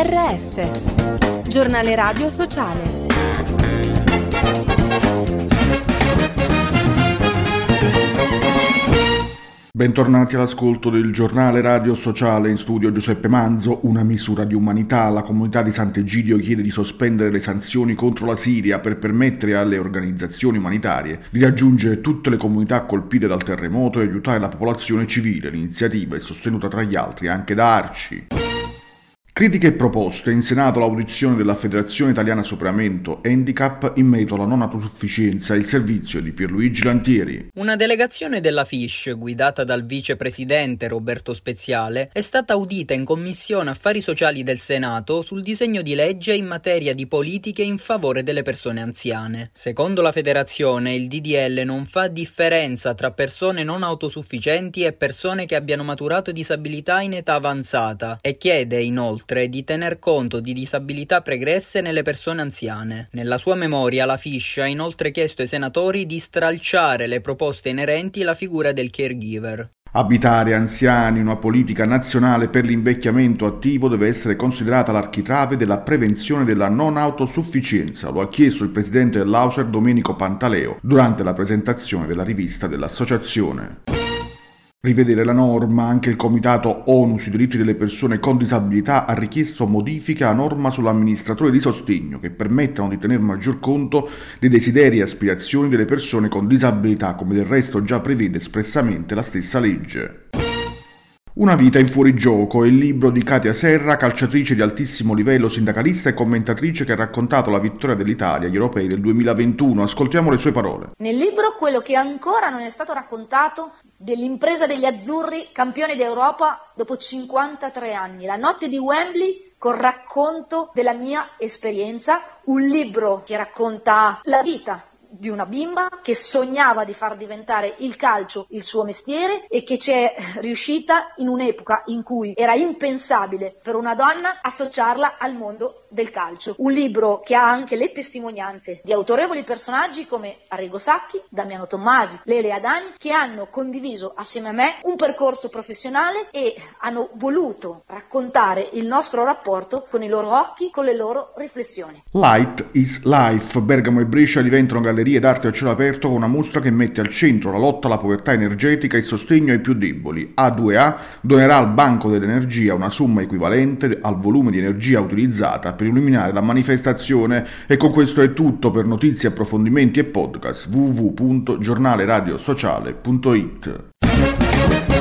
GRS, giornale radio sociale. Bentornati all'ascolto del giornale radio sociale in studio Giuseppe Manzo. Una misura di umanità. La comunità di Sant'Egidio chiede di sospendere le sanzioni contro la Siria per permettere alle organizzazioni umanitarie di raggiungere tutte le comunità colpite dal terremoto e aiutare la popolazione civile. L'iniziativa è sostenuta tra gli altri anche da Arci. Critiche e proposte. In Senato l'audizione della Federazione Italiana Superamento Handicap in merito alla non autosufficienza e il servizio di Pierluigi Lantieri. Una delegazione della FISH, guidata dal vicepresidente Roberto Speziale, è stata audita in Commissione Affari Sociali del Senato sul disegno di legge in materia di politiche in favore delle persone anziane. Secondo la federazione, il DDL non fa differenza tra persone non autosufficienti e persone che abbiano maturato disabilità in età avanzata e chiede inoltre inoltre di tener conto di disabilità pregresse nelle persone anziane. Nella sua memoria la Fish ha inoltre chiesto ai senatori di stralciare le proposte inerenti alla figura del caregiver. Abitare anziani, una politica nazionale per l'invecchiamento attivo deve essere considerata l'architrave della prevenzione della non autosufficienza, lo ha chiesto il presidente dell'Auser Domenico Pantaleo durante la presentazione della rivista dell'associazione. Rivedere la norma, anche il Comitato ONU sui diritti delle persone con disabilità ha richiesto modifiche a norma sull'amministratore di sostegno che permettano di tenere maggior conto dei desideri e aspirazioni delle persone con disabilità, come del resto già prevede espressamente la stessa legge. Una vita in fuorigioco è il libro di Katia Serra, calciatrice di altissimo livello, sindacalista e commentatrice che ha raccontato la vittoria dell'Italia agli europei del 2021. Ascoltiamo le sue parole. Nel libro quello che ancora non è stato raccontato dell'impresa degli azzurri campioni d'Europa dopo 53 anni, la notte di Wembley col racconto della mia esperienza, un libro che racconta la vita di una bimba che sognava di far diventare il calcio il suo mestiere e che ci è riuscita in un'epoca in cui era impensabile per una donna associarla al mondo del calcio. Un libro che ha anche le testimonianze di autorevoli personaggi come Arrigo Sacchi, Damiano Tommasi, Lele Adani, che hanno condiviso assieme a me un percorso professionale e hanno voluto raccontare il nostro rapporto con i loro occhi, con le loro riflessioni. Light is Life. Bergamo e Brescia diventano gallerie d'arte a cielo aperto con una mostra che mette al centro la lotta alla povertà energetica e il sostegno ai più deboli. A2A donerà al Banco dell'Energia una somma equivalente al volume di energia utilizzata per illuminare la manifestazione. E con questo è tutto. Per notizie, approfondimenti e podcast www.giornaleradiosociale.it